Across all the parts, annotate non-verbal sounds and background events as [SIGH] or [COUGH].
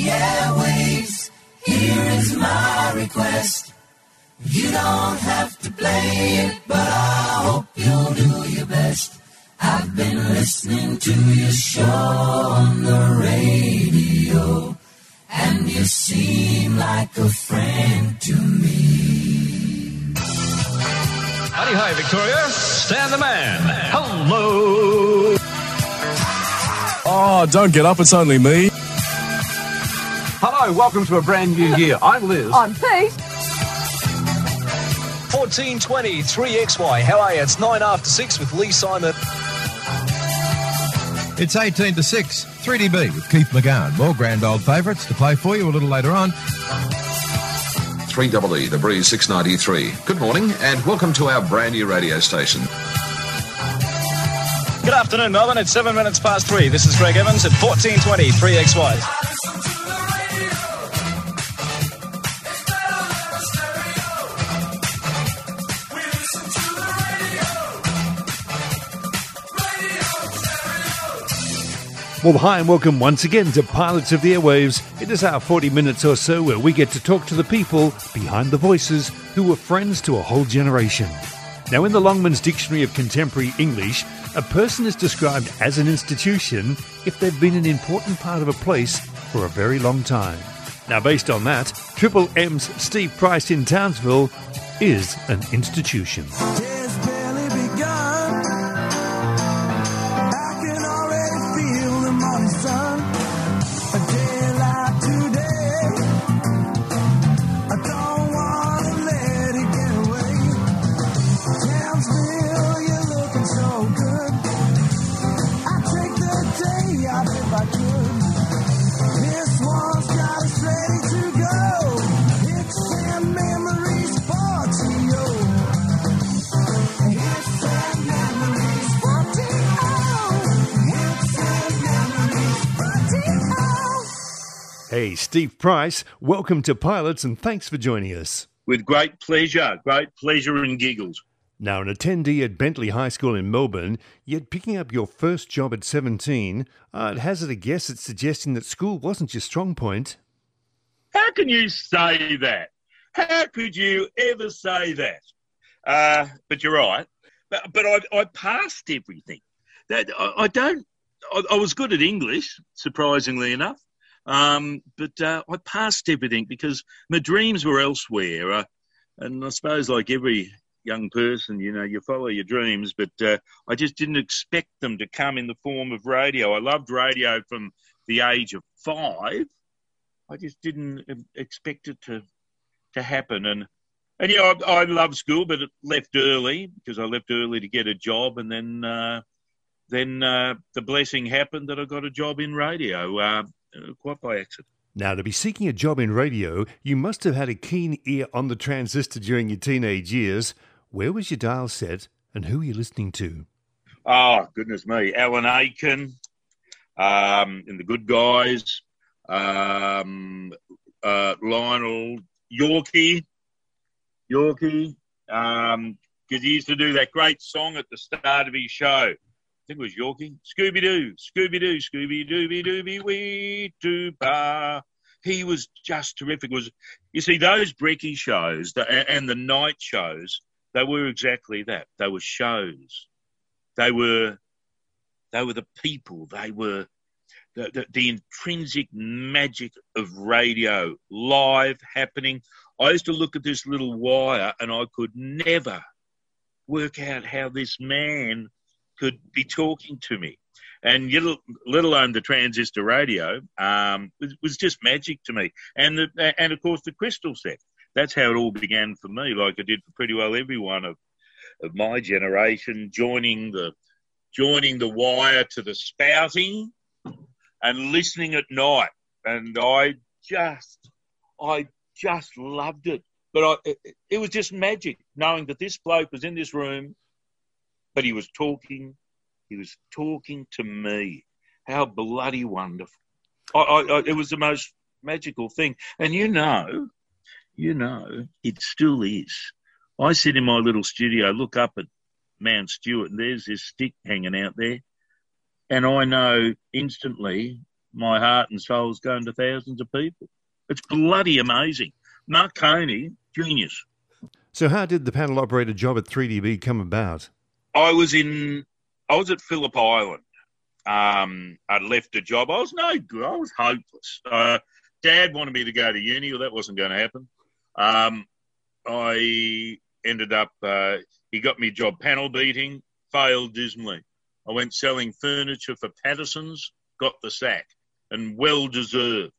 the airwaves. Here is my request. You don't have to play it, but I hope you'll do your best. I've been listening to your show on the radio, and you seem like a friend to me. Howdy, hi, Victoria. Stan the man. Hello. Oh, don't get up, it's only me. Hello, welcome to a brand new year. I'm Liz. I'm Pete. 1420 3XY. How are you? It's 9 after 6 with Lee Simon. It's 18 to 6, 3DB with Keith McGowan. More grand old favourites to play for you a little later on. 3EE, The Breeze 693. Good morning and welcome to our brand new radio station. Good afternoon, Melbourne. It's 7 minutes past 3. This is Greg Evans at 1420 3XY. Well, hi, and welcome once again to Pilots of the Airwaves. It is our 40 minutes or so where we get to talk to the people behind the voices who were friends to a whole generation. Now, in the Longman's Dictionary of Contemporary English, a person is described as an institution if they've been an important part of a place for a very long time. Now, based on that, Triple M's Steve Price in Townsville is an institution. Hey, Steve Price, welcome to Pilots and thanks for joining us. with great pleasure, great pleasure and giggles. Now, an attendee at Bentley High School in Melbourne, yet picking up your first job at 17, I'd hazard a guess at suggesting that school wasn't your strong point. How can you say that? How could you ever say that? Uh, but you're right. But, but I, I passed everything. That I, I don't. I, I was good at English, surprisingly enough. Um, but uh, I passed everything because my dreams were elsewhere. Uh, and I suppose, like every young person, you know, you follow your dreams, but uh, I just didn't expect them to come in the form of radio. I loved radio from the age of five. I just didn't expect it to to happen. And and yeah, I, I love school, but left early because I left early to get a job, and then uh, then uh, the blessing happened that I got a job in radio, uh, quite by accident. Now, to be seeking a job in radio, you must have had a keen ear on the transistor during your teenage years. Where was your dial set and who were you listening to? Oh goodness me, Alan Aiken, um, and the Good Guys, um, uh, Lionel Yorkie, Yorkie, because he used to do that great song at the start of his show. Think it was Yorkie. Scooby Doo, Scooby Doo, Scooby Dooby Dooby Wee Doo Ba. He was just terrific. It was you see those Brecky shows and the night shows? They were exactly that. They were shows. They were they were the people. They were the, the, the intrinsic magic of radio, live happening. I used to look at this little wire and I could never work out how this man could be talking to me. And little, let alone the transistor radio, um, was, was just magic to me. And the, and of course the crystal set. That's how it all began for me, like it did for pretty well everyone of of my generation, joining the joining the wire to the spouting and listening at night. And I just, I just loved it. But I, it, it was just magic knowing that this bloke was in this room, but he was talking, he was talking to me. How bloody wonderful! I, I, I, it was the most magical thing. And you know, you know, it still is. I sit in my little studio, look up at Mount Stuart, and there's this stick hanging out there. And I know instantly my heart and soul is going to thousands of people. It's bloody amazing. Marconi, genius. So, how did the panel operator job at 3DB come about? I was in, I was at Phillip Island. Um, I'd left a job. I was no good. I was hopeless. Uh, Dad wanted me to go to uni, well, that wasn't going to happen. Um, I ended up, uh, he got me a job panel beating, failed dismally. I went selling furniture for Patterson's, got the sack, and well deserved.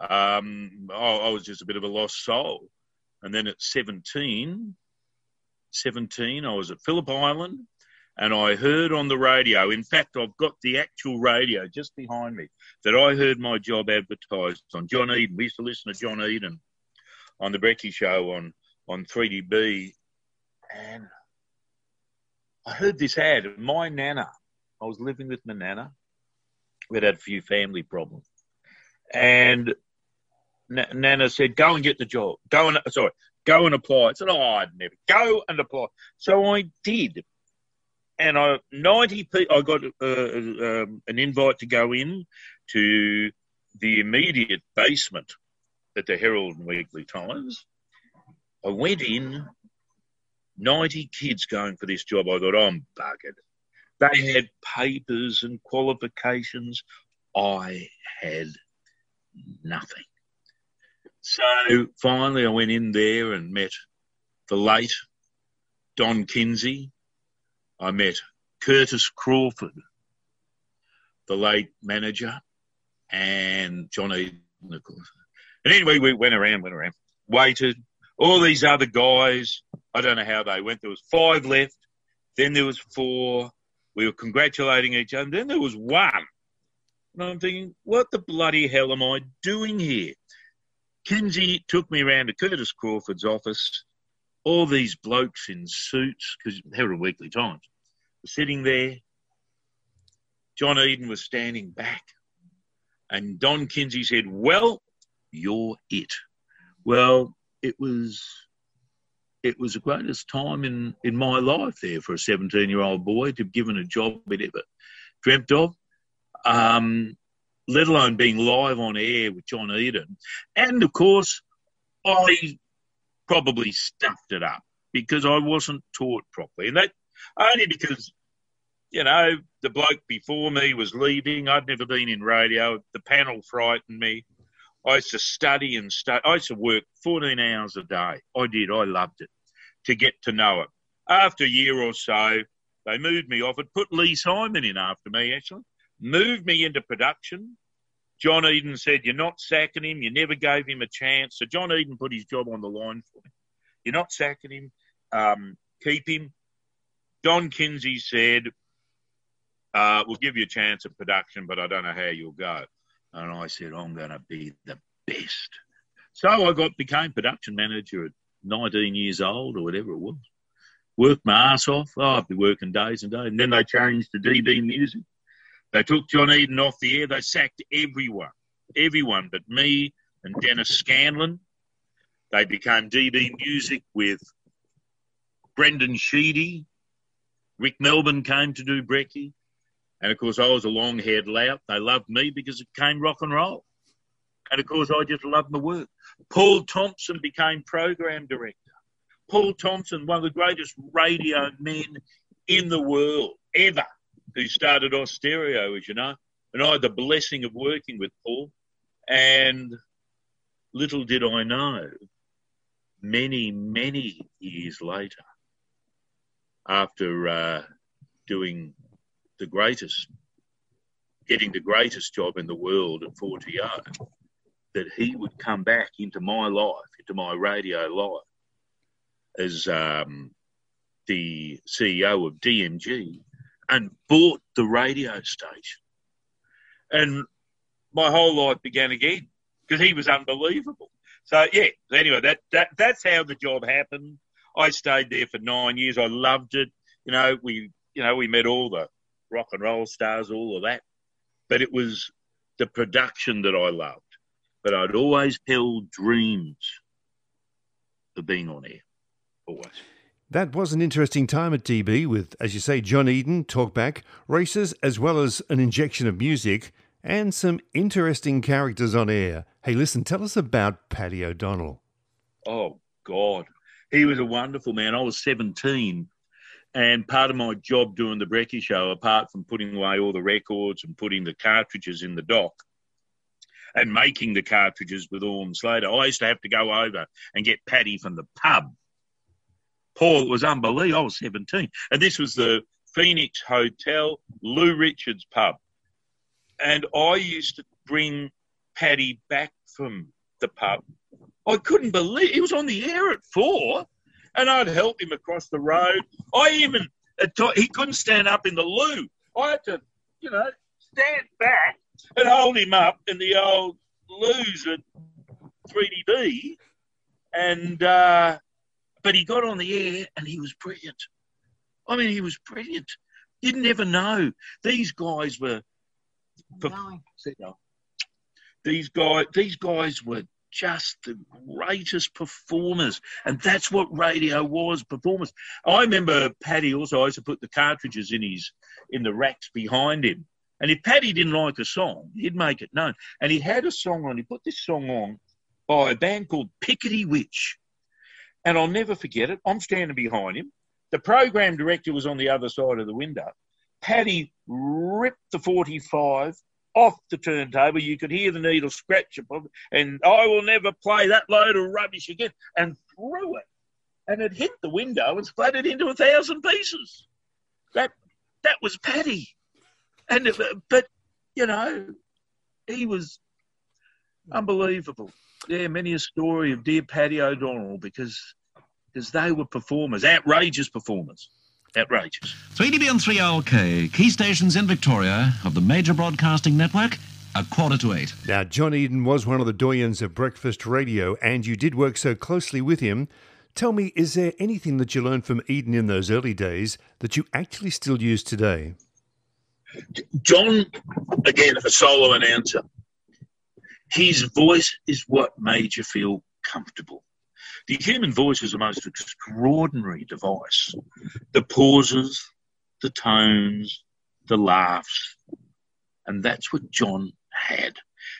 Um, I, I was just a bit of a lost soul. And then at 17, 17, I was at Phillip Island and I heard on the radio, in fact, I've got the actual radio just behind me, that I heard my job advertised on John Eden. We used to listen to John Eden on the Brecky show on, on 3DB. And I heard this ad. My nana, I was living with my nana. We'd had a few family problems. And Nana said, "Go and get the job. Go and sorry, go and apply." I said, "Oh, I'd never go and apply." So I did, and I ninety people. I got uh, um, an invite to go in to the immediate basement at the Herald and Weekly Times. I went in, ninety kids going for this job. I thought, I'm buggered. They had papers and qualifications. I had nothing. So finally, I went in there and met the late Don Kinsey. I met Curtis Crawford, the late manager, and John Eden, of course. And anyway, we went around, went around, waited. All these other guys, I don't know how they went. There was five left. Then there was four. We were congratulating each other. Then there was one. And I'm thinking, what the bloody hell am I doing here? Kinsey took me around to Curtis Crawford's office. All these blokes in suits, because Herald Weekly Times, were sitting there. John Eden was standing back. And Don Kinsey said, Well, you're it. Well, it was it was the greatest time in, in my life there for a 17 year old boy to be given a job he never dreamt of. Um, let alone being live on air with John Eden. And of course, I probably stuffed it up because I wasn't taught properly. And that only because, you know, the bloke before me was leaving. I'd never been in radio. The panel frightened me. I used to study and study. I used to work 14 hours a day. I did. I loved it to get to know it. After a year or so, they moved me off. It put Lee Simon in after me, actually moved me into production. John Eden said, You're not sacking him. You never gave him a chance. So John Eden put his job on the line for me. You're not sacking him. Um, keep him. Don Kinsey said, uh, We'll give you a chance at production, but I don't know how you'll go. And I said, I'm going to be the best. So I got became production manager at 19 years old or whatever it was. Worked my ass off. Oh, I'd be working days and days. And then they changed to DB Music. They took John Eden off the air. They sacked everyone, everyone but me and Dennis Scanlon. They became DB Music with Brendan Sheedy. Rick Melbourne came to do Brecky. And of course, I was a long haired lout. They loved me because it came rock and roll. And of course, I just loved my work. Paul Thompson became program director. Paul Thompson, one of the greatest radio men in the world ever who started Austereo, as you know, and I had the blessing of working with Paul. And little did I know, many, many years later, after uh, doing the greatest, getting the greatest job in the world at 4TO that he would come back into my life, into my radio life, as um, the CEO of DMG and bought the radio station. And my whole life began again because he was unbelievable. So yeah. Anyway, that that that's how the job happened. I stayed there for nine years. I loved it. You know, we you know we met all the rock and roll stars, all of that. But it was the production that I loved. But I'd always held dreams of being on air. Always. That was an interesting time at DB with, as you say, John Eden, talkback, races, as well as an injection of music. and some interesting characters on air. Hey, listen, tell us about Paddy O'Donnell. Oh, God. He was a wonderful man. I was 17, and part of my job doing the Brecky show, apart from putting away all the records and putting the cartridges in the dock and making the cartridges with Orm Slater, I used to have to go over and get Paddy from the pub. Paul, it was unbelievable. I was 17. And this was the Phoenix Hotel, Lou Richards pub. And I used to bring Paddy back from the pub. I couldn't believe he was on the air at four, and I'd help him across the road. I even he couldn't stand up in the loo. I had to, you know, stand back and hold him up in the old loos at 3DB, and uh, but he got on the air and he was brilliant. I mean, he was brilliant. You'd never know. These guys were. These guys, these guys were just the greatest performers, and that's what radio was performers. I remember Paddy also I used to put the cartridges in his in the racks behind him, and if Paddy didn't like a song, he'd make it known. And he had a song on. He put this song on by a band called Pickettywitch, and I'll never forget it. I'm standing behind him. The program director was on the other side of the window. Paddy ripped the 45 off the turntable. You could hear the needle scratch above, and I will never play that load of rubbish again, and threw it. And it hit the window and splattered into a thousand pieces. That that was Paddy. And but you know, he was unbelievable. Yeah, many a story of dear Paddy O'Donnell because because they were performers, outrageous performers. Outrageous. 3DB and 3RK, key stations in Victoria of the major broadcasting network, a quarter to eight. Now, John Eden was one of the doyens of breakfast radio, and you did work so closely with him. Tell me, is there anything that you learned from Eden in those early days that you actually still use today? John, again, a solo announcer. His voice is what made you feel comfortable. The human voice is the most extraordinary device. The pauses, the tones, the laughs. And that's what John had.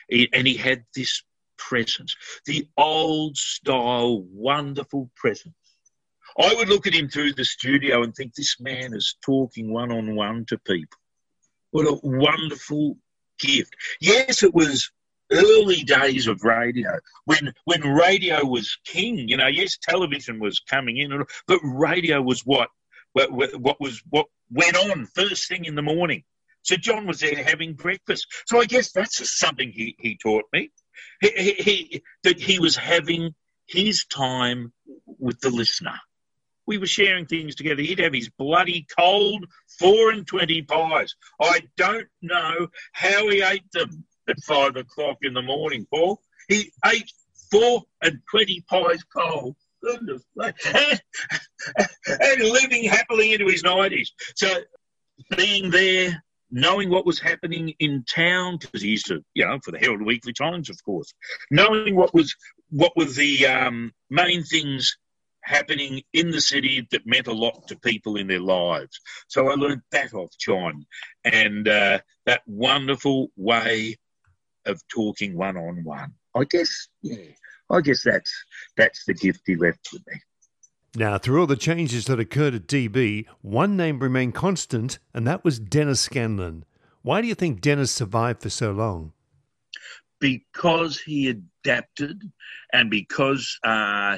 He, and he had this presence, the old style, wonderful presence. I would look at him through the studio and think this man is talking one on one to people. What a wonderful gift. Yes, it was early days of radio when when radio was king. You know, yes, television was coming in, but radio was what what, what was what went on first thing in the morning. So John was there having breakfast. So I guess that's something he, he taught me. He, he, he, that he was having his time with the listener. We were sharing things together. He'd have his bloody cold four and twenty pies. I don't know how he ate them at five o'clock in the morning, Paul. He ate four and twenty pies cold. And living happily into his nineties. So being there, knowing what was happening in town, because he used to, you know, for the Herald Weekly Times, of course, knowing what was what were the um, main things happening in the city that meant a lot to people in their lives. So I learned that off John, and uh, that wonderful way of talking one on one. I guess, yeah, I guess that's that's the gift he left with me. Now, through all the changes that occurred at DB, one name remained constant, and that was Dennis Scanlon. Why do you think Dennis survived for so long? Because he adapted, and because uh,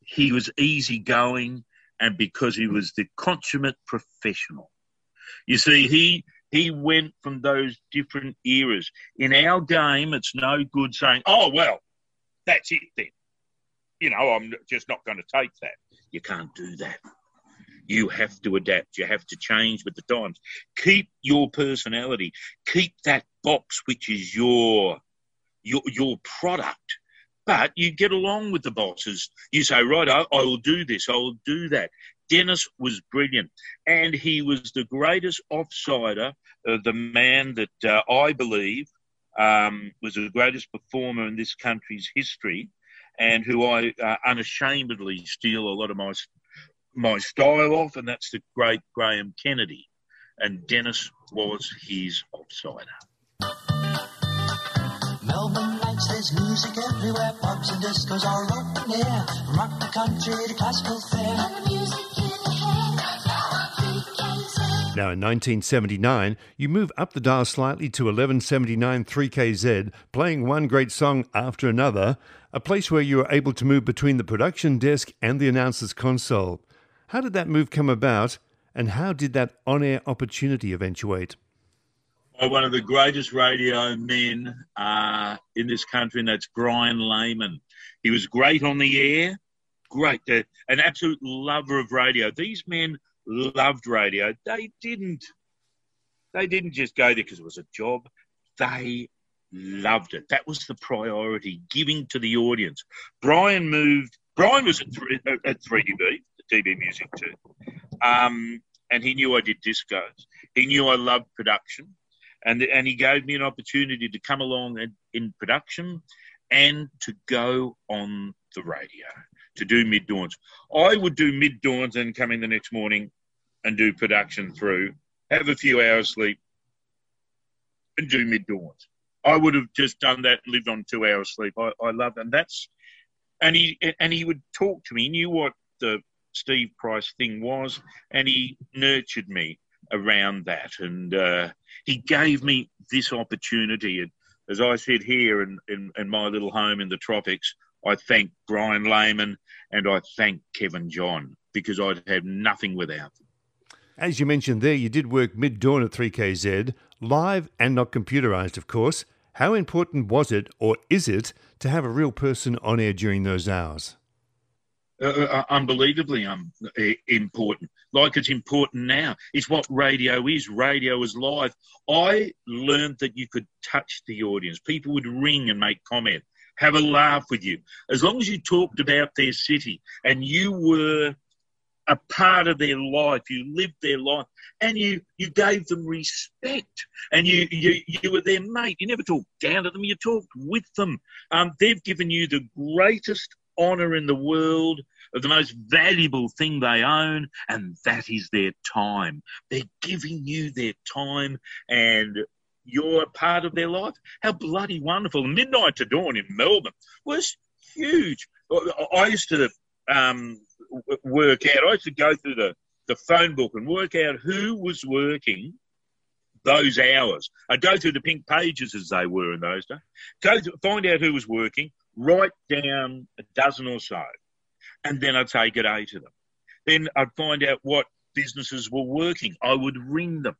he was easygoing, and because he was the consummate professional. You see, he he went from those different eras. In our game, it's no good saying, oh, well, that's it then. You know, I'm just not going to take that. You can't do that. You have to adapt. You have to change with the times. Keep your personality. Keep that box, which is your your your product. But you get along with the bosses. You say, right, I, I will do this. I will do that. Dennis was brilliant, and he was the greatest offsider, uh, the man that uh, I believe um, was the greatest performer in this country's history, and who I uh, unashamedly steal a lot of my my style off, and that's the great Graham Kennedy, and Dennis was his offsider. Melbourne lights, there's music everywhere, pubs and discos all over near. From rock the country to classical fair. Now, in 1979, you move up the dial slightly to 1179 3KZ, playing one great song after another, a place where you were able to move between the production desk and the announcer's console. How did that move come about, and how did that on air opportunity eventuate? by one of the greatest radio men uh, in this country, and that's Brian Layman. He was great on the air, great, an absolute lover of radio. These men loved radio. They didn't, they didn't just go there because it was a job. They loved it. That was the priority, giving to the audience. Brian moved. Brian was at, 3, at 3DB, the DB Music too, um, and he knew I did discos. He knew I loved production and and he gave me an opportunity to come along in, in production and to go on the radio to do mid dawns. I would do mid dawns and come in the next morning and do production through, have a few hours sleep, and do mid dawns. I would have just done that lived on two hours sleep. I, I love and that's and he and he would talk to me. He knew what the Steve Price thing was, and he nurtured me around that. And uh, he gave me this opportunity. And as I sit here in, in, in, my little home in the tropics, I thank Brian Layman and I thank Kevin John because I'd have nothing without them. As you mentioned there, you did work mid dawn at 3KZ, live and not computerized, of course. How important was it, or is it, to have a real person on air during those hours? Uh, uh, unbelievably um, important. Like it's important now. It's what radio is. Radio is live. I learned that you could touch the audience. People would ring and make comment, have a laugh with you. As long as you talked about their city and you were a part of their life, you lived their life, and you you gave them respect, and you you you were their mate. You never talked down to them. You talked with them. Um, they've given you the greatest honour in the world, of the most valuable thing they own, and that is their time. They're giving you their time, and you're a part of their life. How bloody wonderful. Midnight to Dawn in Melbourne was huge. I used to um, work out, I used to go through the, the phone book and work out who was working those hours. I'd go through the pink pages as they were in those days, go to, find out who was working, write down a dozen or so, and then I'd say good day to them. Then I'd find out what businesses were working. I would ring them.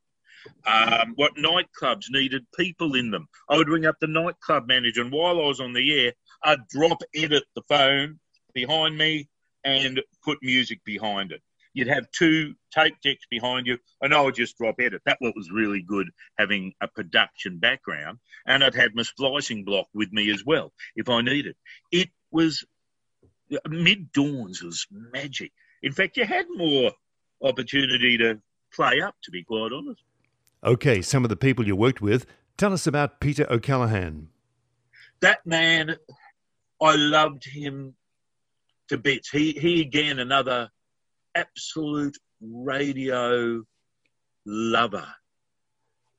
Um, what nightclubs needed people in them. I would ring up the nightclub manager, and while I was on the air, I'd drop edit the phone behind me and put music behind it. You'd have two tape decks behind you, and I would just drop edit. That was really good having a production background, and I'd have my splicing block with me as well if I needed. It was mid dawns was magic. In fact, you had more opportunity to play up, to be quite honest. Okay, some of the people you worked with. Tell us about Peter O'Callaghan. That man, I loved him to bits. He, he again, another absolute radio lover.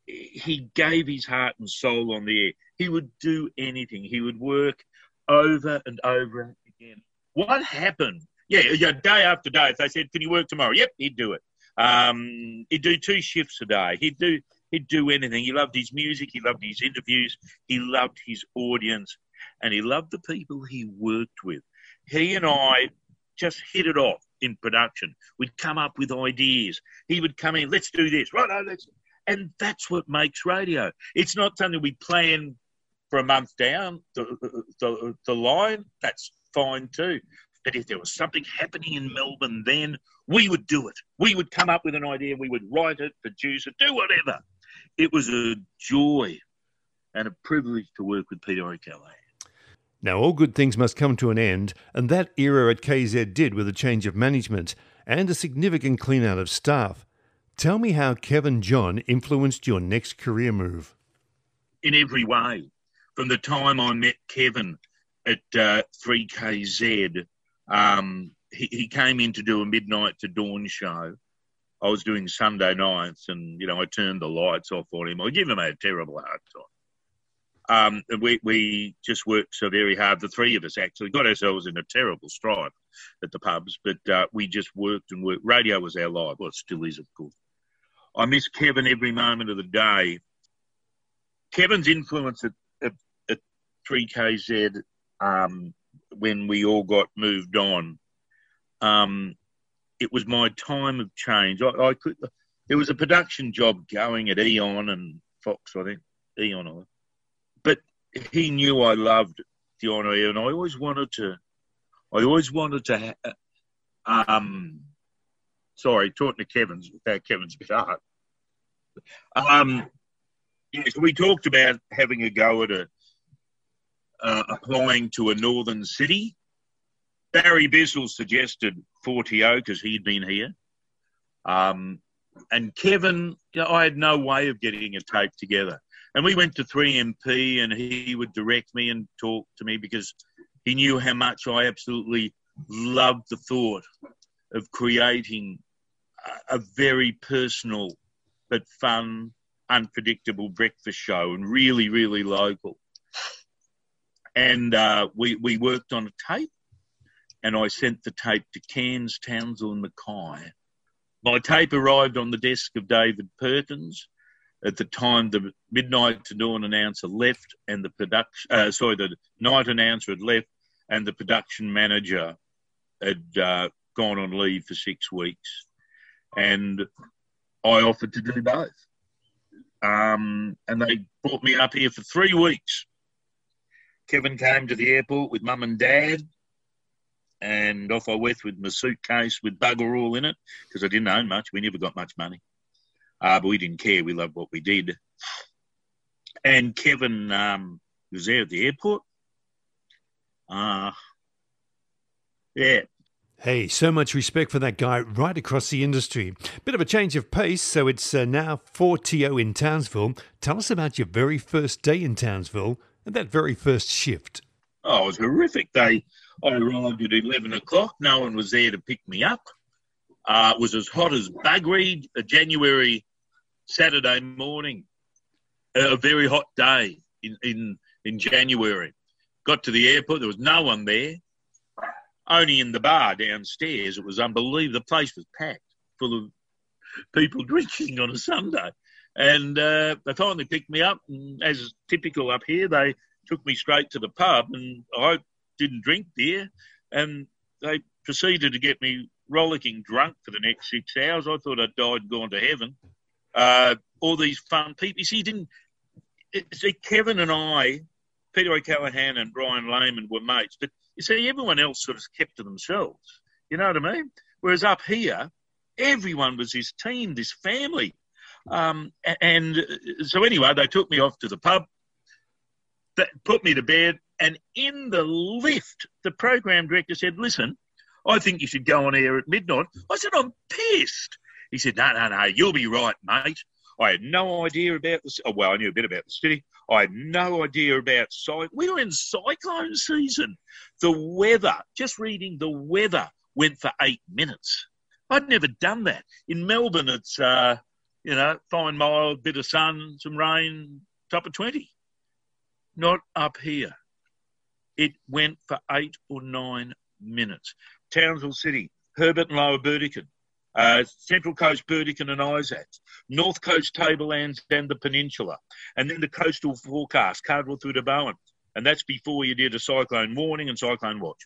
He gave his heart and soul on the air. He would do anything. He would work over and over again what happened? Yeah, yeah, day after day. If they said, "Can you work tomorrow?" Yep, he'd do it. Um, he'd do two shifts a day. He'd do he'd do anything. He loved his music. He loved his interviews. He loved his audience, and he loved the people he worked with. He and I just hit it off in production. We'd come up with ideas. He would come in, let's do this, right? Let's, and that's what makes radio. It's not something we plan for a month down the, the, the line. That's fine too. But if there was something happening in Melbourne then, we would do it. We would come up with an idea, we would write it, produce it, do whatever. It was a joy and a privilege to work with Peter O'Callaghan. Now, all good things must come to an end, and that era at KZ did with a change of management and a significant clean out of staff. Tell me how Kevin John influenced your next career move. In every way. From the time I met Kevin at uh, 3KZ. Um, he, he came in to do a midnight to dawn show. I was doing Sunday nights, and you know I turned the lights off on him. I give him a terrible hard Um, we, we just worked so very hard. The three of us actually got ourselves in a terrible strife at the pubs, but uh, we just worked and worked. Radio was our life. Well, it still is, of course. I miss Kevin every moment of the day. Kevin's influence at, at, at 3KZ um, when we all got moved on, um, it was my time of change. I, I, could. There was a production job going at Eon and Fox, I think. Eon, he knew I loved the honour, and I always wanted to. I always wanted to. Ha- um, sorry, talking to Kevin's about Kevin's [LAUGHS] hard. Um, yes, we talked about having a go at a uh, applying to a northern city. Barry Bissell suggested 4TO because he'd been here. Um, and Kevin, you know, I had no way of getting a tape together. And we went to 3MP and he would direct me and talk to me because he knew how much I absolutely loved the thought of creating a, very personal but fun, unpredictable breakfast show and really, really local. And uh, we, we worked on a tape and I sent the tape to Cairns, Townsville and Mackay. My tape arrived on the desk of David Perkins. At the time, the midnight to dawn announcer left, and the production uh, sorry, the night announcer had left, and the production manager had uh, gone on leave for six weeks, and I offered to do both. Um, and they brought me up here for three weeks. Kevin came to the airport with mum and dad, and off I went with my suitcase with bugger all in it because I didn't own much. We never got much money, uh, but we didn't care. We loved what we did. And Kevin um, was there at the airport. Uh, yeah. Hey, so much respect for that guy right across the industry. Bit of a change of pace, so it's uh, now 4TO in Townsville. Tell us about your very first day in Townsville and that very first shift. Oh, it was horrific. They, I arrived at 11 o'clock. No one was there to pick me up. Uh, it was as hot as buggery, a January Saturday morning, a very hot day in, in, in January. Got to the airport, there was no one there, only in the bar downstairs. It was unbelievable. The place was packed full of people [LAUGHS] drinking on a Sunday. And uh, they finally picked me up, and as typical up here, they took me straight to the pub, and I didn't drink beer, and they proceeded to get me rollicking drunk for the next six hours. I thought I'd died and gone to heaven. Uh, all these fun people. You see, didn't see Kevin and I, Peter O'Callaghan and Brian Lehman were mates, but you see, everyone else sort of kept to themselves. You know what I mean? Whereas up here, everyone was his team, this family. Um, and so anyway, they took me off to the pub, put me to bed, and in the lift, the program director said, "Listen, I think you should go on air at midnight." I said, "I'm pissed." He said, "No, no, no, you'll be right, mate." I had no idea about the. Oh, well, I knew a bit about the city. I had no idea about cyclone. We were in cyclone season. The weather, just reading the weather, went for eight minutes. I'd never done that. In Melbourne, it's uh, you know, fine mild, bit of sun, some rain, top of 20. Not up here. It went for eight or nine minutes. Townsville City, Herbert and Lower Burdekin, uh, Central Coast Burdekin and Isaacs, North Coast Tablelands and the Peninsula, and then the coastal forecast, Cardwell through to Bowen. And that's before you did a cyclone warning and cyclone watch.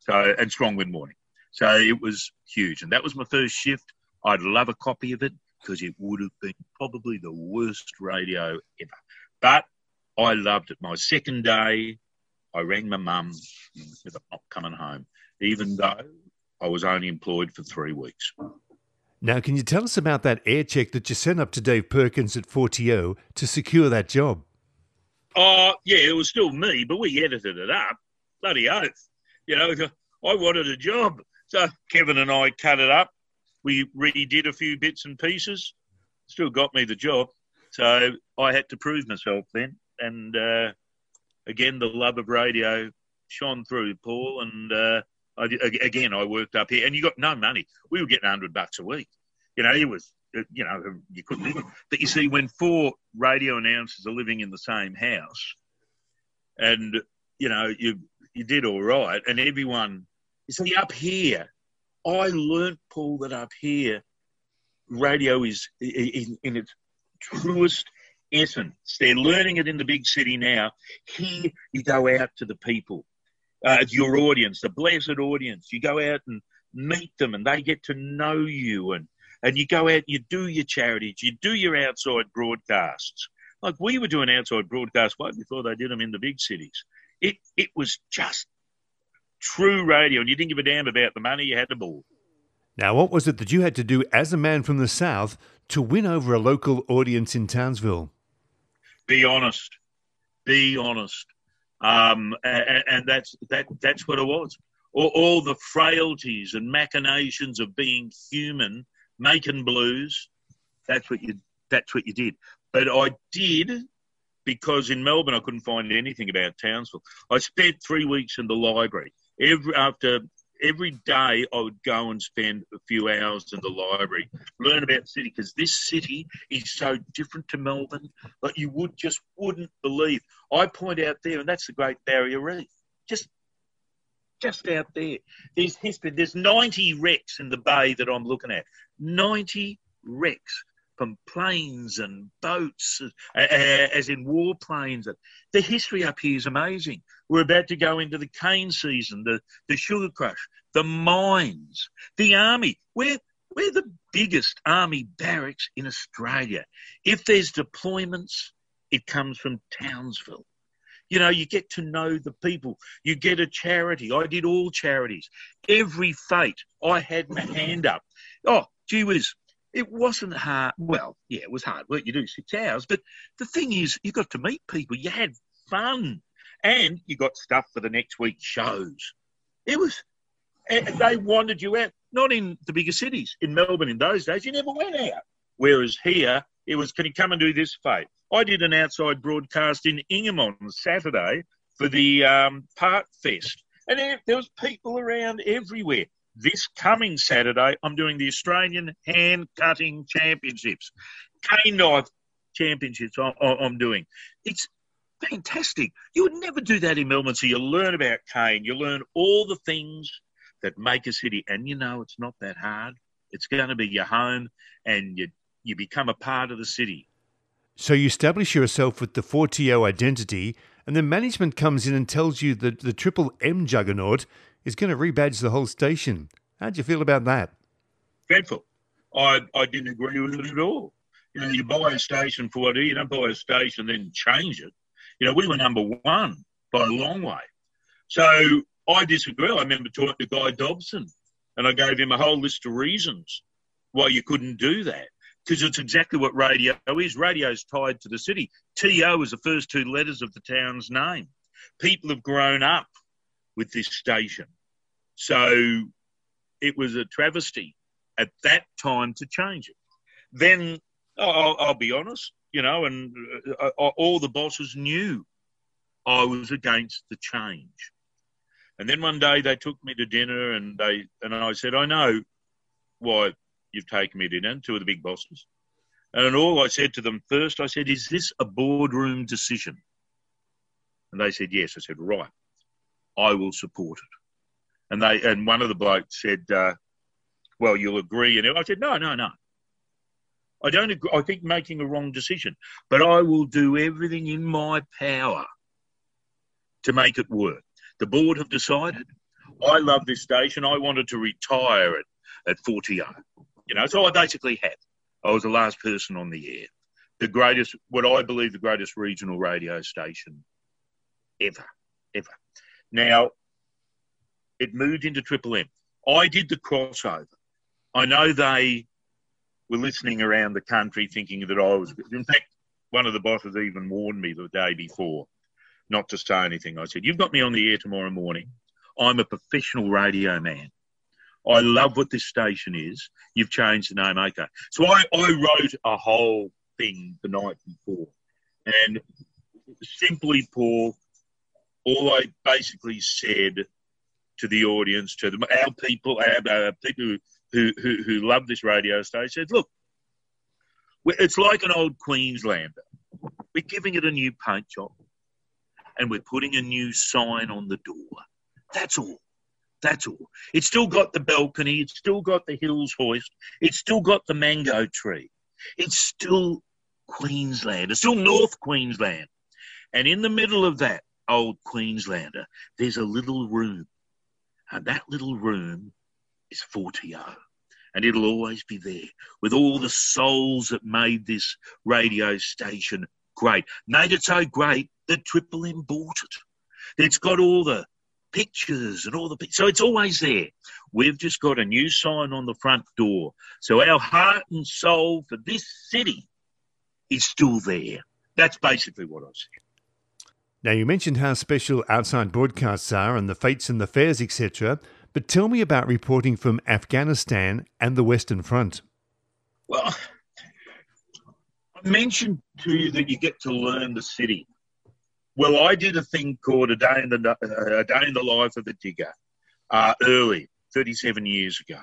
So, and strong wind warning. So it was huge. And that was my first shift. I'd love a copy of it because it would have been probably the worst radio ever. But I loved it. My second day, I rang my mum and said, I'm not coming home, even though I was only employed for three weeks. Now, can you tell us about that air check that you sent up to Dave Perkins at 4TO to secure that job? Oh, yeah, it was still me, but we edited it up. Bloody oath. You know, I wanted a job. So Kevin and I cut it up we redid a few bits and pieces. Still got me the job. So I had to prove myself then. And uh, again, the love of radio shone through, Paul. And uh, I, again, I worked up here, and you got no money. We were getting hundred bucks a week. You know, it was, you know, you couldn't live. But you see, when four radio announcers are living in the same house, and you know you you did all right, and everyone. You see, up here, I learnt, Paul, that up here, radio is in, in its truest essence. They're learning it in the big city now. Here, you go out to the people, uh, your audience, the blessed audience. You go out and meet them, and they get to know you, and and you go out, you do your charities, you do your outside broadcasts. Like we were doing outside broadcasts way before they did them in the big cities. It it was just true radio, and you didn't give a damn about the money. You had the ball. Now, what was it that you had to do as a man from the South to win over a local audience in Townsville? Be honest. Be honest. Um, and, and, that's that. That's what it was. All, all, the frailties and machinations of being human, making blues. That's what you. That's what you did. But I did because in Melbourne I couldn't find anything about Townsville. I spent three weeks in the library. Every after every day I would go and spend a few hours in the library, learn about the city because this city is so different to Melbourne. Like you would just wouldn't believe. I point out there, and that's the Great Barrier Reef. Just just out there. There's history. There's 90 wrecks in the bay that I'm looking at. 90 wrecks from planes and boats, uh, as in warplanes. The history up here is amazing. We're about to go into the cane season, the, the sugar crush, the mines, the army. We're, we're the biggest army barracks in Australia. If there's deployments, it comes from Townsville. You know, you get to know the people. You get a charity. I did all charities. Every fete, I had my hand up. Oh, gee whiz, it wasn't hard. Well, yeah, it was hard work. You do six hours, but the thing is, you got to meet people. You had fun, and you got stuff for the next week's shows. It was. They wanted you out. Not in the bigger cities. In Melbourne, in those days, you never went out. Whereas here, it was, can you come and do this fete? I did an outside broadcast in Ingham on Saturday for the um, Part Fest, and there was people around everywhere this coming Saturday, I'm doing the Australian Hand Cutting Championships, cane knife championships. I'm doing. It's fantastic. You would never do that in Melbourne. So you learn about cane, you learn all the things that make a city, and you know it's not that hard. It's going to be your home, and you you become a part of the city. So you establish yourself with the 4TO identity, and then management comes in and tells you that the Triple M juggernaut is going to rebadge the whole station. How'd you feel about that? Dreadful. I, I didn't agree with it at all. You know, you buy a station for what you don't buy a station then change it. You know, we were number one by a long way. So I disagree. I remember talking to Guy Dobson and I gave him a whole list of reasons why you couldn't do that. Because it's exactly what radio is. Radio is tied to the city. TO is the first two letters of the town's name. People have grown up with this station. So it was a travesty at that time to change it. Then I'll, I'll be honest, you know, and uh, uh, all the bosses knew I was against the change. And then one day they took me to dinner, and they and I said, I know why you've taken me to dinner. Two of the big bosses, and all I said to them first, I said, "Is this a boardroom decision?" And they said, "Yes." I said, "Right." I will support it. And they and one of the blokes said, uh, "Well, you'll agree." And I said, "No, no, no. I don't agree. I think making a wrong decision, but I will do everything in my power to make it work." The board have decided. I love this station. I wanted to retire at at 4TO You know, so I basically had. I was the last person on the air. The greatest, what I believe, the greatest regional radio station ever, ever. Now, it moved into Triple M. I did the crossover. I know they were listening around the country thinking that I was. In fact, one of the bosses even warned me the day before not to say anything. I said, You've got me on the air tomorrow morning. I'm a professional radio man. I love what this station is. You've changed the name, okay. So I, I wrote a whole thing the night before. And simply, Paul, all I basically said to the audience, to the, our people, our, uh, people who, who, who love this radio station, said, look, it's like an old Queenslander. We're giving it a new paint job. and we're putting a new sign on the door. That's all. That's all. It's still got the balcony. It's still got the hills hoist. It's still got the mango tree. It's still Queensland. It's still North Queensland. And in the middle of that old Queenslander, there's a little room. And that little room is 4TO and it'll always be there with all the souls that made this radio station great. Made it so great that Triple M bought it. It's got all the pictures and all the so it's always there. We've just got a new sign on the front door. So our heart and soul for this city is still there. That's basically what I said. Now, you mentioned how special outside broadcasts are and the fetes and the fairs, etc. But tell me about reporting from Afghanistan and the Western Front. Well, I mentioned to you that you get to learn the city. Well, I did a thing called a day in the uh, a day in the life of a digger uh, early, 37 years ago,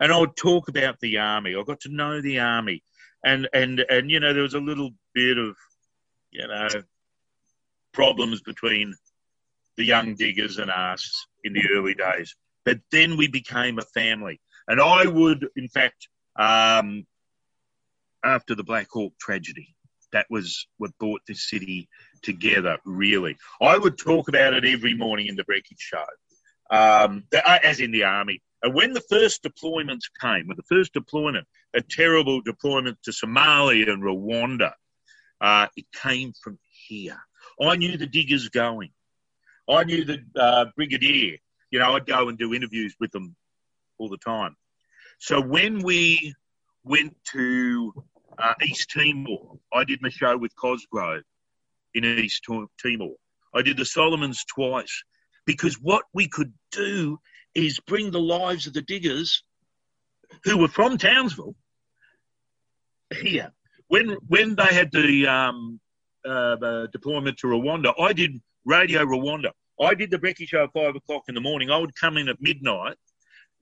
and I would talk about the army. I got to know the army, and and and you know there was a little bit of you know problems between the young diggers and us in the early days. But then we became a family. And I would, in fact, um, after the Black Hawk tragedy, that was what brought this city together, really. I would talk about it every morning in the Brecky show, um, uh, as in the army. And when the first deployments came, when the first deployment, a terrible deployment to Somalia and Rwanda, uh, it came from here. I knew the diggers going. I knew the uh, brigadier you know, I'd go and do interviews with them all the time. So when we went to uh, East Timor, I did my show with Cosgrove in East Timor. I did the Solomons twice because what we could do is bring the lives of the diggers who were from Townsville here. When when they had the um, uh, deployment to Rwanda, I did Radio Rwanda. I did the Brecky show at five o'clock in the morning. I would come in at midnight,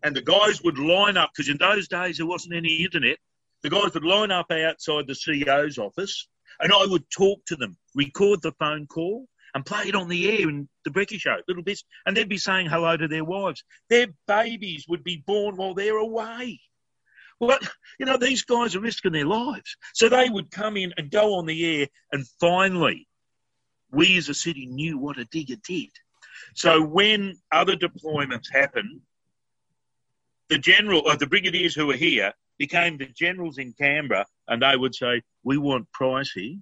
and the guys would line up because in those days there wasn't any internet. The guys would line up outside the CEO's office, and I would talk to them, record the phone call, and play it on the air in the Brecky show, little bits, and they'd be saying hello to their wives. Their babies would be born while they're away. Well, you know, these guys are risking their lives. So they would come in and go on the air, and finally, we as a city knew what a digger did. So when other deployments happened, the general or the brigadiers who were here became the generals in Canberra, and they would say, "We want Pricey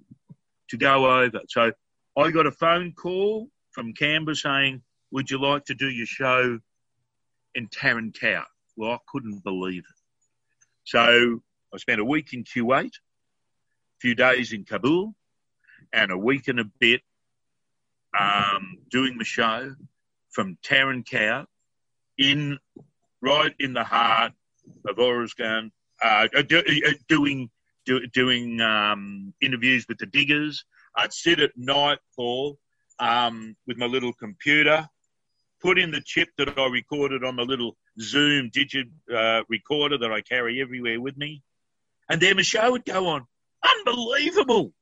to go over." So I got a phone call from Canberra saying, "Would you like to do your show in Tarin Well, I couldn't believe it. So I spent a week in Kuwait, a few days in Kabul, and a week and a bit um, doing the show from Tarin in right in the heart of Oruzgan, uh, do, uh, doing do, doing um, interviews with the diggers. I'd sit at night, Paul, um, with my little computer, put in the chip that I recorded on the little Zoom digit uh, recorder that I carry everywhere with me, and then the show would go on. Unbelievable,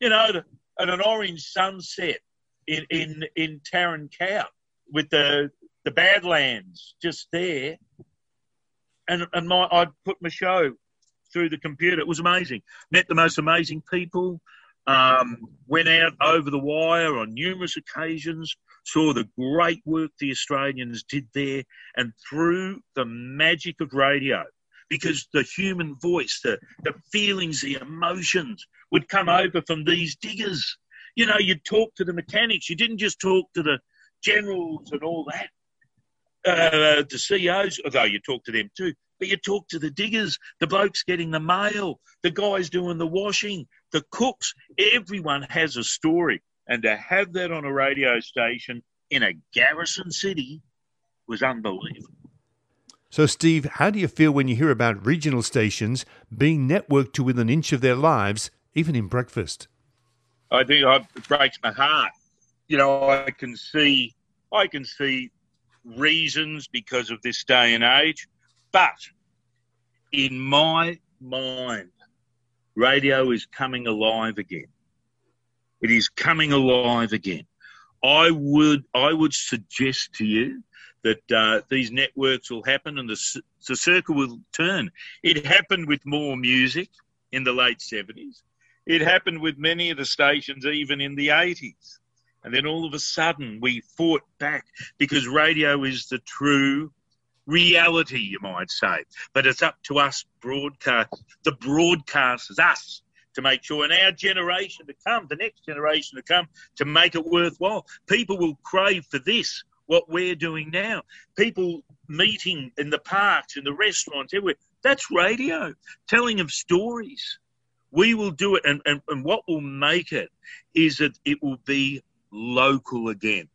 you know, at an orange sunset in in in Tarin Kowt with the the Badlands just there, and and my I'd put my show through the computer. It was amazing. Met the most amazing people. Um, went out over the wire on numerous occasions. Saw the great work the Australians did there, and through the magic of radio, because the human voice, the the feelings, the emotions would come over from these diggers you know, you talk to the mechanics. You didn't just talk to the generals and all that, uh, the CEOs, although you talk to them too. But you talk to the diggers, the blokes getting the mail, the guys doing the washing, the cooks. Everyone has a story. And to have that on a radio station in a garrison city was unbelievable. So, Steve, how do you feel when you hear about regional stations being networked to within an inch of their lives, even in breakfast? I think it breaks my heart. You know, I can see, I can see reasons because of this day and age, but in my mind, radio is coming alive again. It is coming alive again. I would I would suggest to you that uh, these networks will happen and the, the circle will turn. It happened with more music in the late 70s. It happened with many of the stations even in the 80s. And then all of a sudden we fought back because radio is the true reality, you might say. But it's up to us broadcast, the broadcasters, us, to make sure, and our generation to come, the next generation to come, to make it worthwhile. People will crave for this, what we're doing now. People meeting in the parks, in the restaurants, everywhere. That's radio, telling of stories. We will do it, and, and, and what will make it is that it will be local again.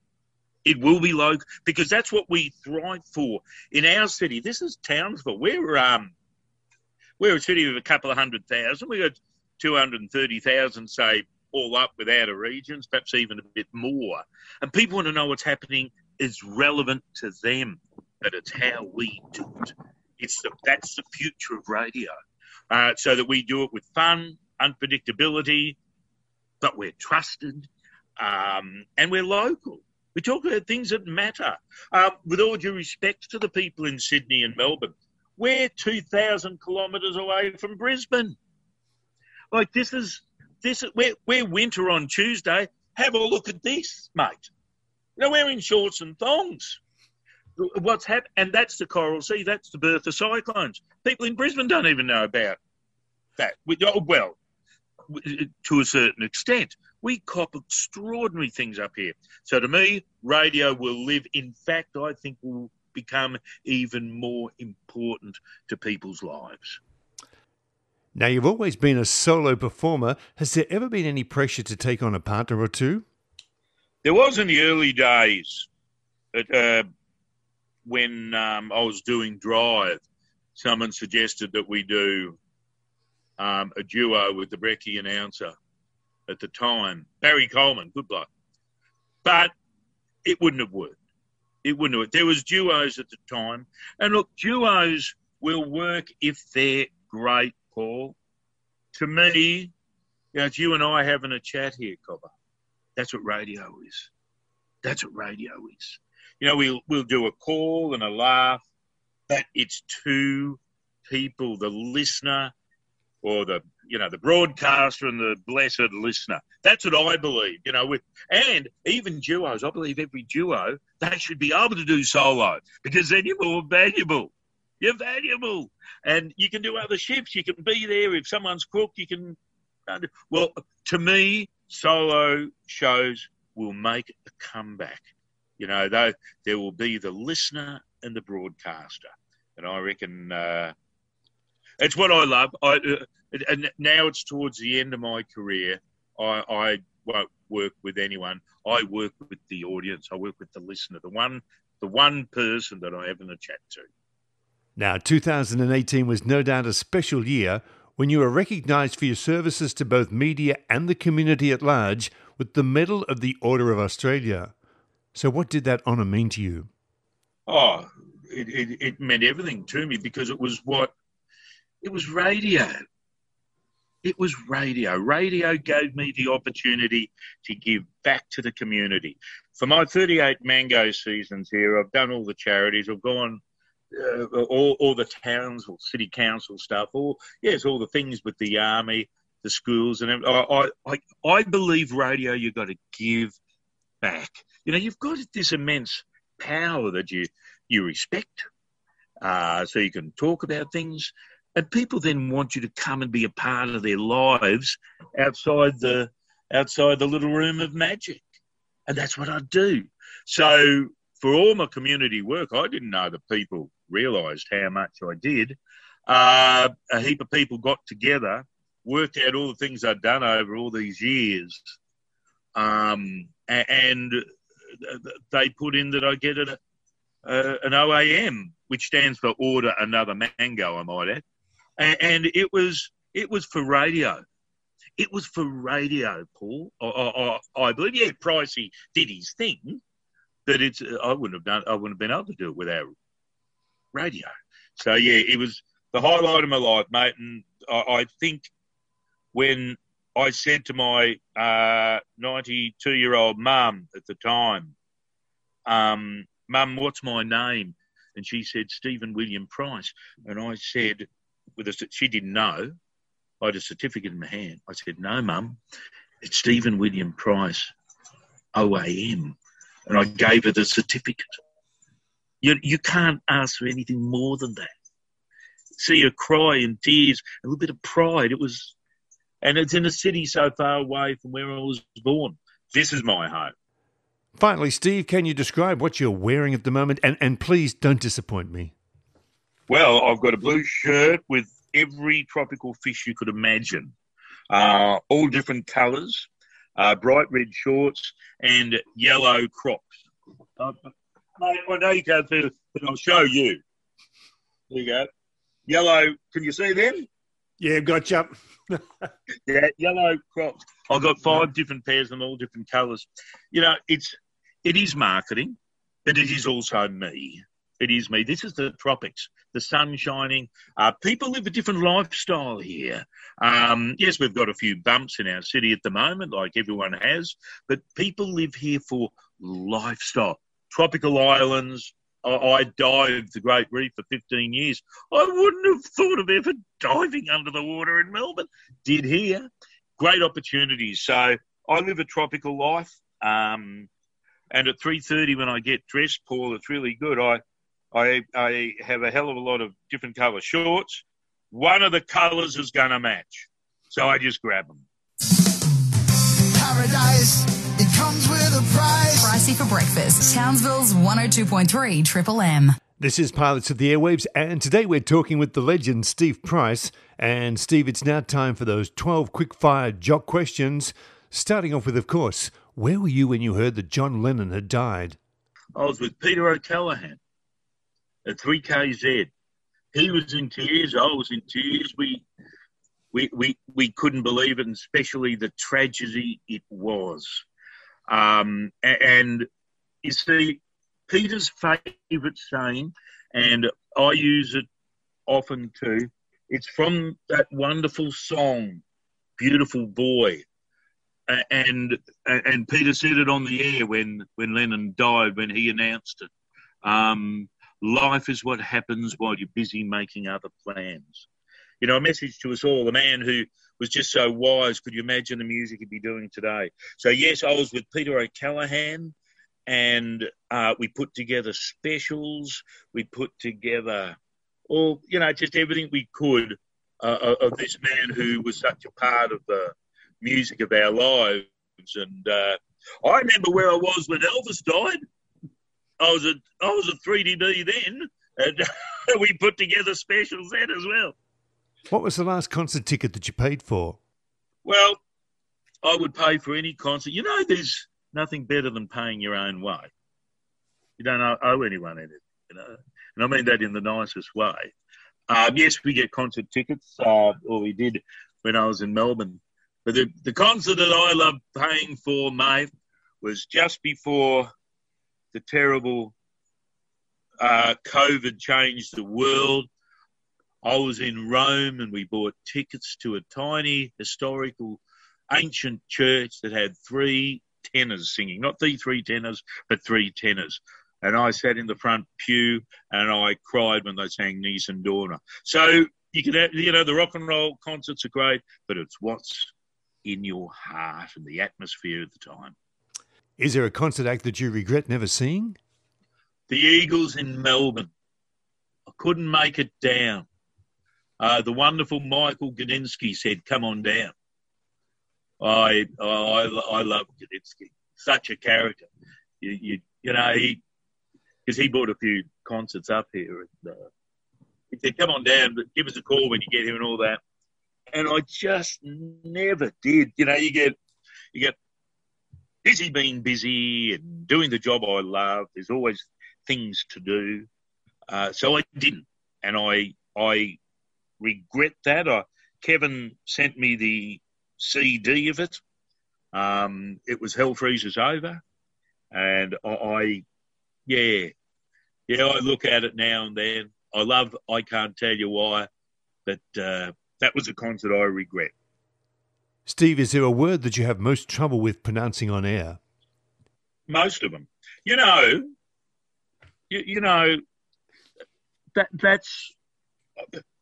It will be local because that's what we thrive for in our city. This is Townsville. We're um, we're a city of a couple of hundred thousand. We got 230,000, say, all up with outer regions, perhaps even a bit more. And people want to know what's happening is relevant to them, but it's how we do it. It's the, that's the future of radio. Uh, so that we do it with fun, unpredictability, but we're trusted um, and we're local. We talk about things that matter. Um, with all due respect to the people in Sydney and Melbourne, we're 2,000 kilometres away from Brisbane. Like this is this is we're, we're winter on Tuesday. Have a look at this, mate. You know, we're in shorts and thongs. What's happened? And that's the Coral Sea. That's the birth of cyclones. People in Brisbane don't even know about that. We, oh, well, to a certain extent, we cop extraordinary things up here. So to me, radio will live. In fact, I think will become even more important to people's lives. Now, you've always been a solo performer. Has there ever been any pressure to take on a partner or two? There was in the early days, but, uh, when um, I was doing Drive, someone suggested that we do um, a duo with the Brecky announcer at the time, Barry Coleman, good luck. But it wouldn't have worked. It wouldn't have. There was duos at the time. And look, duos will work if they're great Paul. To me, you know, it's you and I having a chat here, Copper. That's what radio is. That's what radio is. You know, we'll we'll do a call and a laugh, but it's two people, the listener or the you know the broadcaster and the blessed listener. That's what I believe. You know, with and even duos, I believe every duo they should be able to do solo because then you're more valuable. You're valuable, and you can do other shifts. You can be there if someone's cooked. You can. Well, to me, solo shows will make a comeback. You know, though there will be the listener and the broadcaster, and I reckon uh, it's what I love. I, uh, and now it's towards the end of my career. I, I won't work with anyone. I work with the audience. I work with the listener, the one, the one person that I having a chat to. Now, 2018 was no doubt a special year when you were recognised for your services to both media and the community at large with the Medal of the Order of Australia. So, what did that honour mean to you? Oh, it, it, it meant everything to me because it was what it was radio. It was radio. Radio gave me the opportunity to give back to the community. For my 38 mango seasons here, I've done all the charities. I've gone uh, all, all the towns or city council stuff, all yes, all the things with the army, the schools, and I, I, I believe radio. You've got to give back. You know, you've got this immense power that you you respect, uh, so you can talk about things, and people then want you to come and be a part of their lives outside the outside the little room of magic, and that's what I do. So for all my community work, I didn't know the people realised how much I did. Uh, a heap of people got together, worked out all the things I'd done over all these years, um, and uh, they put in that I get uh, a, a, an OAM, which stands for Order Another Mango, I might add, and, and it was it was for radio. It was for radio, Paul. I, I, I believe. Yeah, Pricey did his thing, but it's I wouldn't have done. I wouldn't have been able to do it without radio. So yeah, it was the highlight of my life, mate. And I, I think when I said to my 92 uh, year old mum at the time, um, Mum, what's my name? And she said, Stephen William Price. And I said, with a, she didn't know. I had a certificate in my hand. I said, No, Mum, it's Stephen William Price, OAM. And I gave her the certificate. You, you can't ask for anything more than that. See her cry in tears, a little bit of pride. It was, and it's in a city so far away from where I was born. This is my home. Finally, Steve, can you describe what you're wearing at the moment? And, and please don't disappoint me. Well, I've got a blue shirt with every tropical fish you could imagine, uh, all different colours, uh, bright red shorts, and yellow crocs. Uh, mate, I know you can't see it, but I'll show you. There you go. Yellow, can you see them? Yeah, gotcha. [LAUGHS] yeah, yellow crocs. I've got five different pairs them, all different colours. You know, it's it is marketing, but it is also me. It is me. This is the tropics, the sun shining. Uh, people live a different lifestyle here. Um, yes, we've got a few bumps in our city at the moment, like everyone has, but people live here for lifestyle. Tropical islands. I, I dived the Great Reef for 15 years. I wouldn't have thought of ever diving under the water in Melbourne. Did here. Great opportunities. So I live a tropical life. Um, and at 3.30 when I get dressed, Paul, it's really good. I I, I have a hell of a lot of different colour shorts. One of the colours is going to match. So I just grab them. Paradise, price. For breakfast. Townsville's 102.3 Triple M. This is Pilots of the Airwaves, and today we're talking with the legend Steve Price. And Steve, it's now time for those 12 quick fire jock questions. Starting off with, of course, where were you when you heard that John Lennon had died? I was with Peter O'Callaghan at 3KZ. He was in tears. I was in tears. We, we, we, we couldn't believe it, and especially the tragedy it was. Um, and you see, Peter's favourite saying, and I use it often too, it's from that wonderful song, Beautiful Boy. And and Peter said it on the air when, when Lennon died, when he announced it. Um, Life is what happens while you're busy making other plans. You know, a message to us all. A man who was just so wise. Could you imagine the music he'd be doing today? So, yes, I was with Peter O'Callaghan and uh, we put together specials. We put together all, you know, just everything we could uh, of this man who was such a part of the music of our lives. And uh, I remember where I was when Elvis died. I was a I was a 3DB then, and [LAUGHS] we put together specials then as well. What was the last concert ticket that you paid for? Well, I would pay for any concert. You know, there's nothing better than paying your own way. You don't owe anyone anything, you know, and I mean that in the nicest way. Um, yes, we get concert tickets, uh, or we did when I was in Melbourne. But the, the concert that I loved paying for, mate, was just before the terrible uh, COVID changed the world. I was in Rome and we bought tickets to a tiny historical ancient church that had three tenors singing, not the three tenors, but three tenors. And I sat in the front pew and I cried when they sang Nessun Dorma. So you can, have, you know, the rock and roll concerts are great, but it's what's in your heart and the atmosphere at the time. Is there a concert act that you regret never seeing? The Eagles in Melbourne. I couldn't make it down. Uh, the wonderful Michael Gudinski said, "Come on down." I I, I love Gudinski. Such a character. You you, you know he because he brought a few concerts up here. And, uh, he said, "Come on down, give us a call when you get here and all that." And I just never did. You know, you get you get busy being busy and doing the job I love. There's always things to do. Uh, so I didn't, and I I regret that. I, Kevin sent me the CD of it. Um, it was Hell Freezes Over, and I, I, yeah, yeah, I look at it now and then. I love. I can't tell you why, but uh, that was a concert I regret. Steve, is there a word that you have most trouble with pronouncing on air? Most of them. You know, you, you know, that that's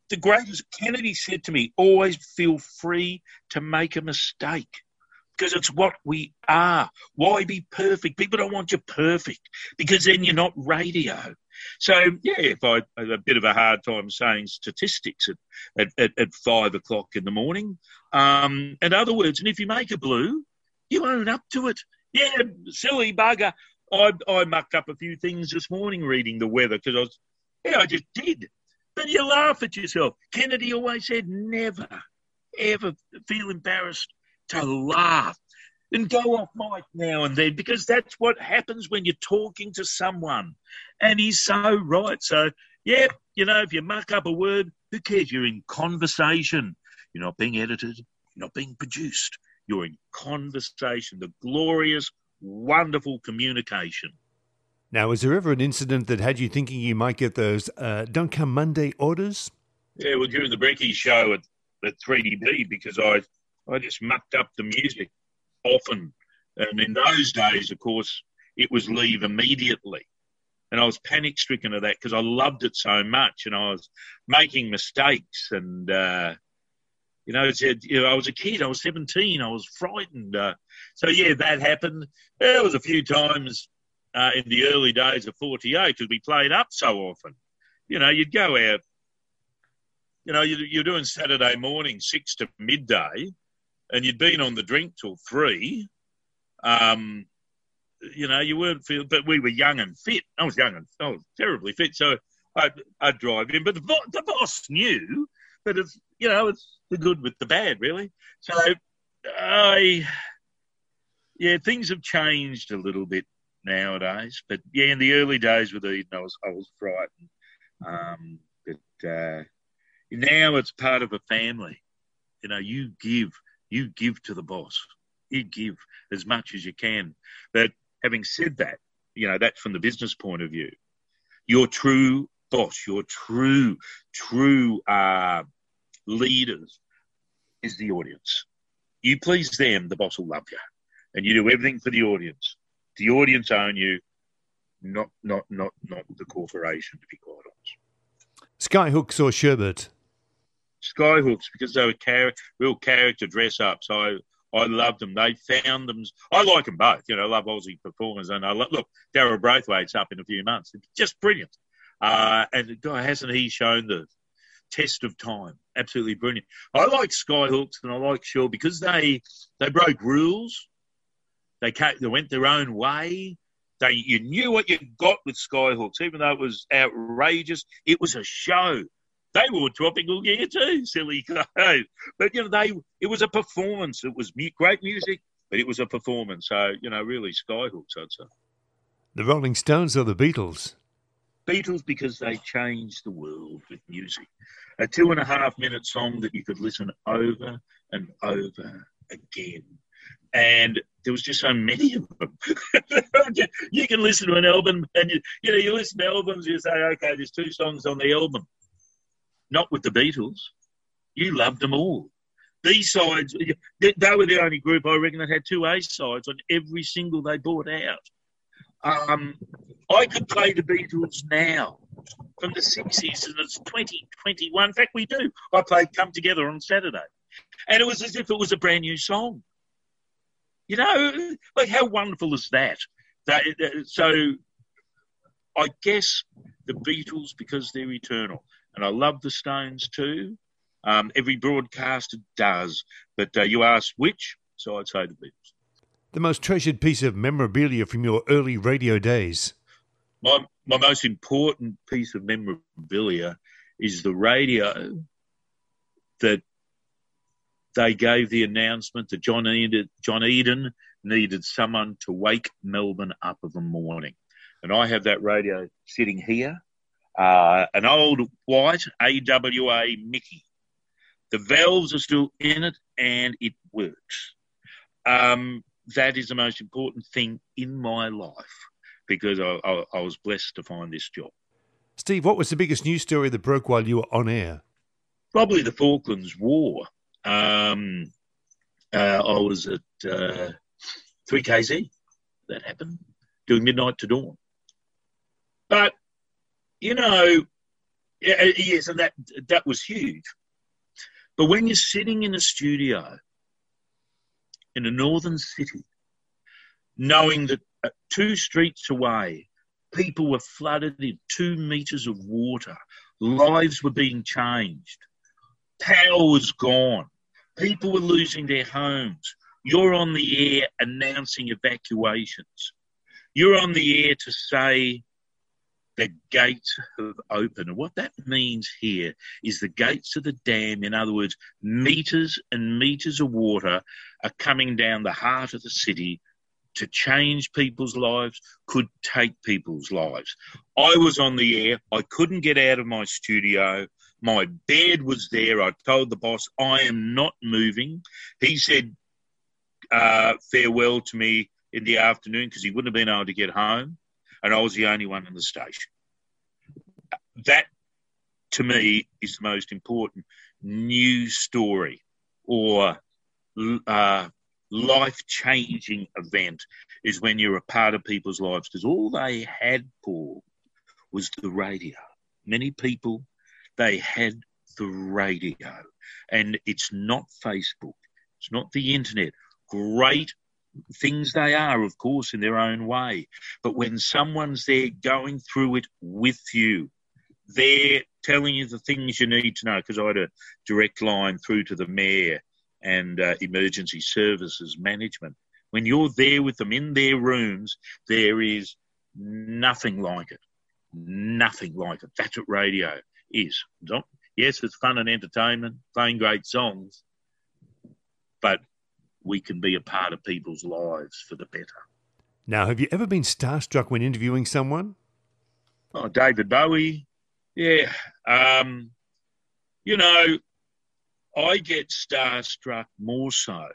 the greatest. Kennedy said to me, always feel free to make a mistake because it's what we are. Why be perfect? People don't want you perfect because then you're not radio. So, yeah, if I have a bit of a hard time saying statistics at, at, at five o'clock in the morning, um, in other words, and if you make a blue, you own up to it. Yeah, silly bugger. I, I mucked up a few things this morning reading the weather because I was, yeah, I just did. But you laugh at yourself. Kennedy always said, never, ever feel embarrassed to laugh and go off mic now and then because that's what happens when you're talking to someone. And he's so right. So, yeah, you know, if you muck up a word, who cares? You're in conversation. You're not being edited, you're not being produced. You're in conversation, the glorious, wonderful communication. Now, was there ever an incident that had you thinking you might get those uh, Don't Come Monday orders? Yeah, well, during the Brekkie show at, at 3DB, because I, I just mucked up the music often. And in those days, of course, it was leave immediately. And I was panic stricken of that because I loved it so much and I was making mistakes. And, uh, you know, you know, I was a kid, I was 17, I was frightened. Uh, so, yeah, that happened. There was a few times uh, in the early days of 48 because we played up so often. You know, you'd go out, you know, you're doing Saturday morning, six to midday and you'd been on the drink till three, um, you know, you weren't feel, but we were young and fit. I was young and I was terribly fit, so I'd, I'd drive in. But the, the boss knew that it's, you know, it's the good with the bad, really. So I, yeah, things have changed a little bit nowadays. But yeah, in the early days with Eden, I was I was frightened. Um, but uh, now it's part of a family. You know, you give you give to the boss. You give as much as you can. But having said that, you know, that's from the business point of view. Your true boss, your true, true uh, leaders is the audience. You please them, the boss will love you. And you do everything for the audience. The audience own you, not not not not the corporation, to be quite honest. Skyhooks or Sherbet? Skyhooks because they were char- real character dress ups. I I loved them. They found them. I like them both. You know, I love Aussie performers, and I love, look Daryl Braithwaite's up in a few months. It's just brilliant. Uh, and guy hasn't he shown the test of time? Absolutely brilliant. I like Skyhooks and I like Shaw because they they broke rules. They they went their own way. They you knew what you got with Skyhooks, even though it was outrageous. It was a show they wore tropical gear too, silly [LAUGHS] guys. But you know, they it was a performance. It was great music, but it was a performance. So you know, really, Skyhooks, I'd say. The Rolling Stones or the Beatles? Beatles because they changed the world with music. A two and a half minute song that you could listen over and over again. And there was just so many of them. [LAUGHS] you can listen to an album and you, you know, you listen to albums, you say, okay, there's two songs on the album not with the Beatles. You loved them all. B sides, they were the only group I reckon that had two A sides on every single they brought out. Um, I could play the Beatles now from the 60s and it's 2021. In fact, we do. I played Come Together on Saturday. And it was as if it was a brand new song. You know, like how wonderful is that? that so I guess the Beatles because they're eternal and I love the Stones too. Um, every broadcaster does, but uh, you ask which, so I'd say the Beatles. The most treasured piece of memorabilia from your early radio days. My my most important piece of memorabilia is the radio that they gave the announcement that John Eden, John Eden needed someone to wake Melbourne up of a morning. And I have that radio sitting here uh, an old white AWA Mickey. The valves are still in it and it works. Um, that is the most important thing in my life because I, I, I, was blessed to find this job. Steve, what was the biggest news story that broke while you were on air? Probably the Falklands War. Um, uh, I was at uh, 3KZ. That happened doing midnight to dawn. But you know, yes, and that that was huge. But when you're sitting in a studio in a northern city, knowing that two streets away, people were flooded in two meters of water, lives were being changed, power was gone, people were losing their homes. You're on the air announcing evacuations. You're on the air to say the gates have opened. And what that means here is the gates of the dam, in other words, meters and meters of water are coming down the heart of the city to change people's lives, could take people's lives. I was on the air. I couldn't get out of my studio. My bed was there. I told the boss, I am not moving. He said uh, farewell to me in the afternoon because he wouldn't have been able to get home and I was the only one in the station. That, to me, is the most important news story or uh, life changing event is when you're a part of people's lives because all they had, Paul, was the radio. Many people, they had the radio. And it's not Facebook, it's not the internet. Great things they are, of course, in their own way. But when someone's there going through it with you, they're telling you the things you need to know. Because I had a direct line through to the mayor and uh, emergency services management. When you're there with them in their rooms, there is nothing like it. Nothing like it. That's what radio is. Yes, it's fun and entertainment, playing great songs, but we can be a part of people's lives for the better. Now, have you ever been starstruck when interviewing someone? Oh, David Bowie. Yeah. Um, you know, I get starstruck more so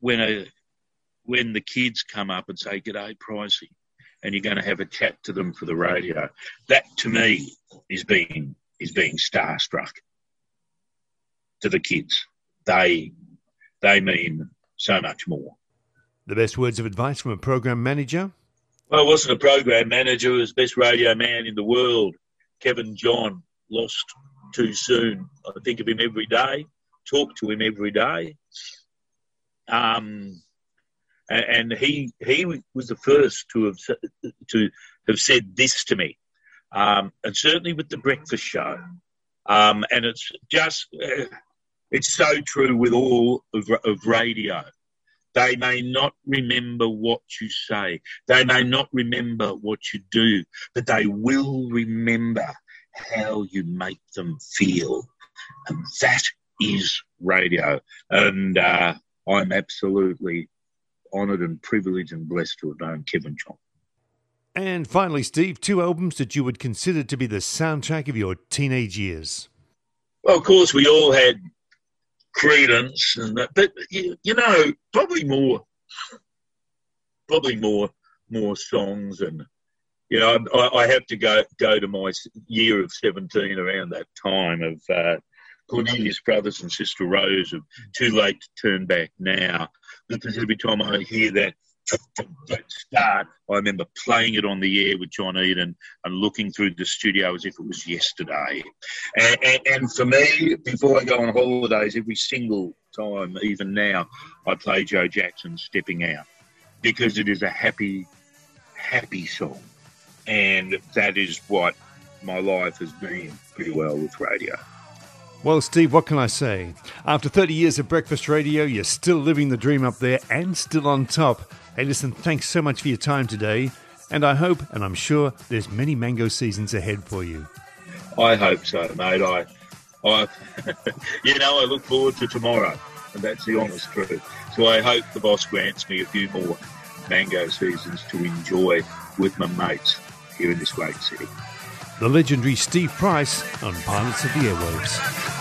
when a when the kids come up and say, G'day, Pricey, and you're going to have a chat to them for the radio. That to me is being is being starstruck to the kids. They they mean so much more. The best words of advice from a program manager? Well, I wasn't a program manager, I was best radio man in the world. Kevin John lost too soon. I think of him every day, talk to him every day. Um, and he he was the first to have to have said this to me, um, and certainly with the breakfast show. Um, and it's just uh, it's so true with all of, of radio. They may not remember what you say. They may not remember what you do, but they will remember how you make them feel. And that is radio. And uh, I'm absolutely honoured and privileged and blessed to have known Kevin John. And finally, Steve, two albums that you would consider to be the soundtrack of your teenage years. Well, of course, we all had Creedence, and that, but you, you know, probably more, probably more, more songs and you know, I, I, have to go go to my year of seventeen around that time of uh, Cornelius Brothers and Sister Rose of Too Late to Turn Back Now. Because every time I hear that start, I remember playing it on the air with John Eden and looking through the studio as if it was yesterday. And, and, and for me, before I go on holidays, every single time, even now, I play Joe Jackson Stepping Out because it is a happy, happy song. And that is what my life has been pretty well with radio. Well, Steve, what can I say? After 30 years of breakfast radio, you're still living the dream up there and still on top. Hey, listen, thanks so much for your time today. And I hope and I'm sure there's many mango seasons ahead for you. I hope so, mate. I, I [LAUGHS] you know, I look forward to tomorrow, and that's the honest truth. So I hope the boss grants me a few more mango seasons to enjoy with my mates here in this great city. The legendary Steve Price on Pilots of the Airwaves.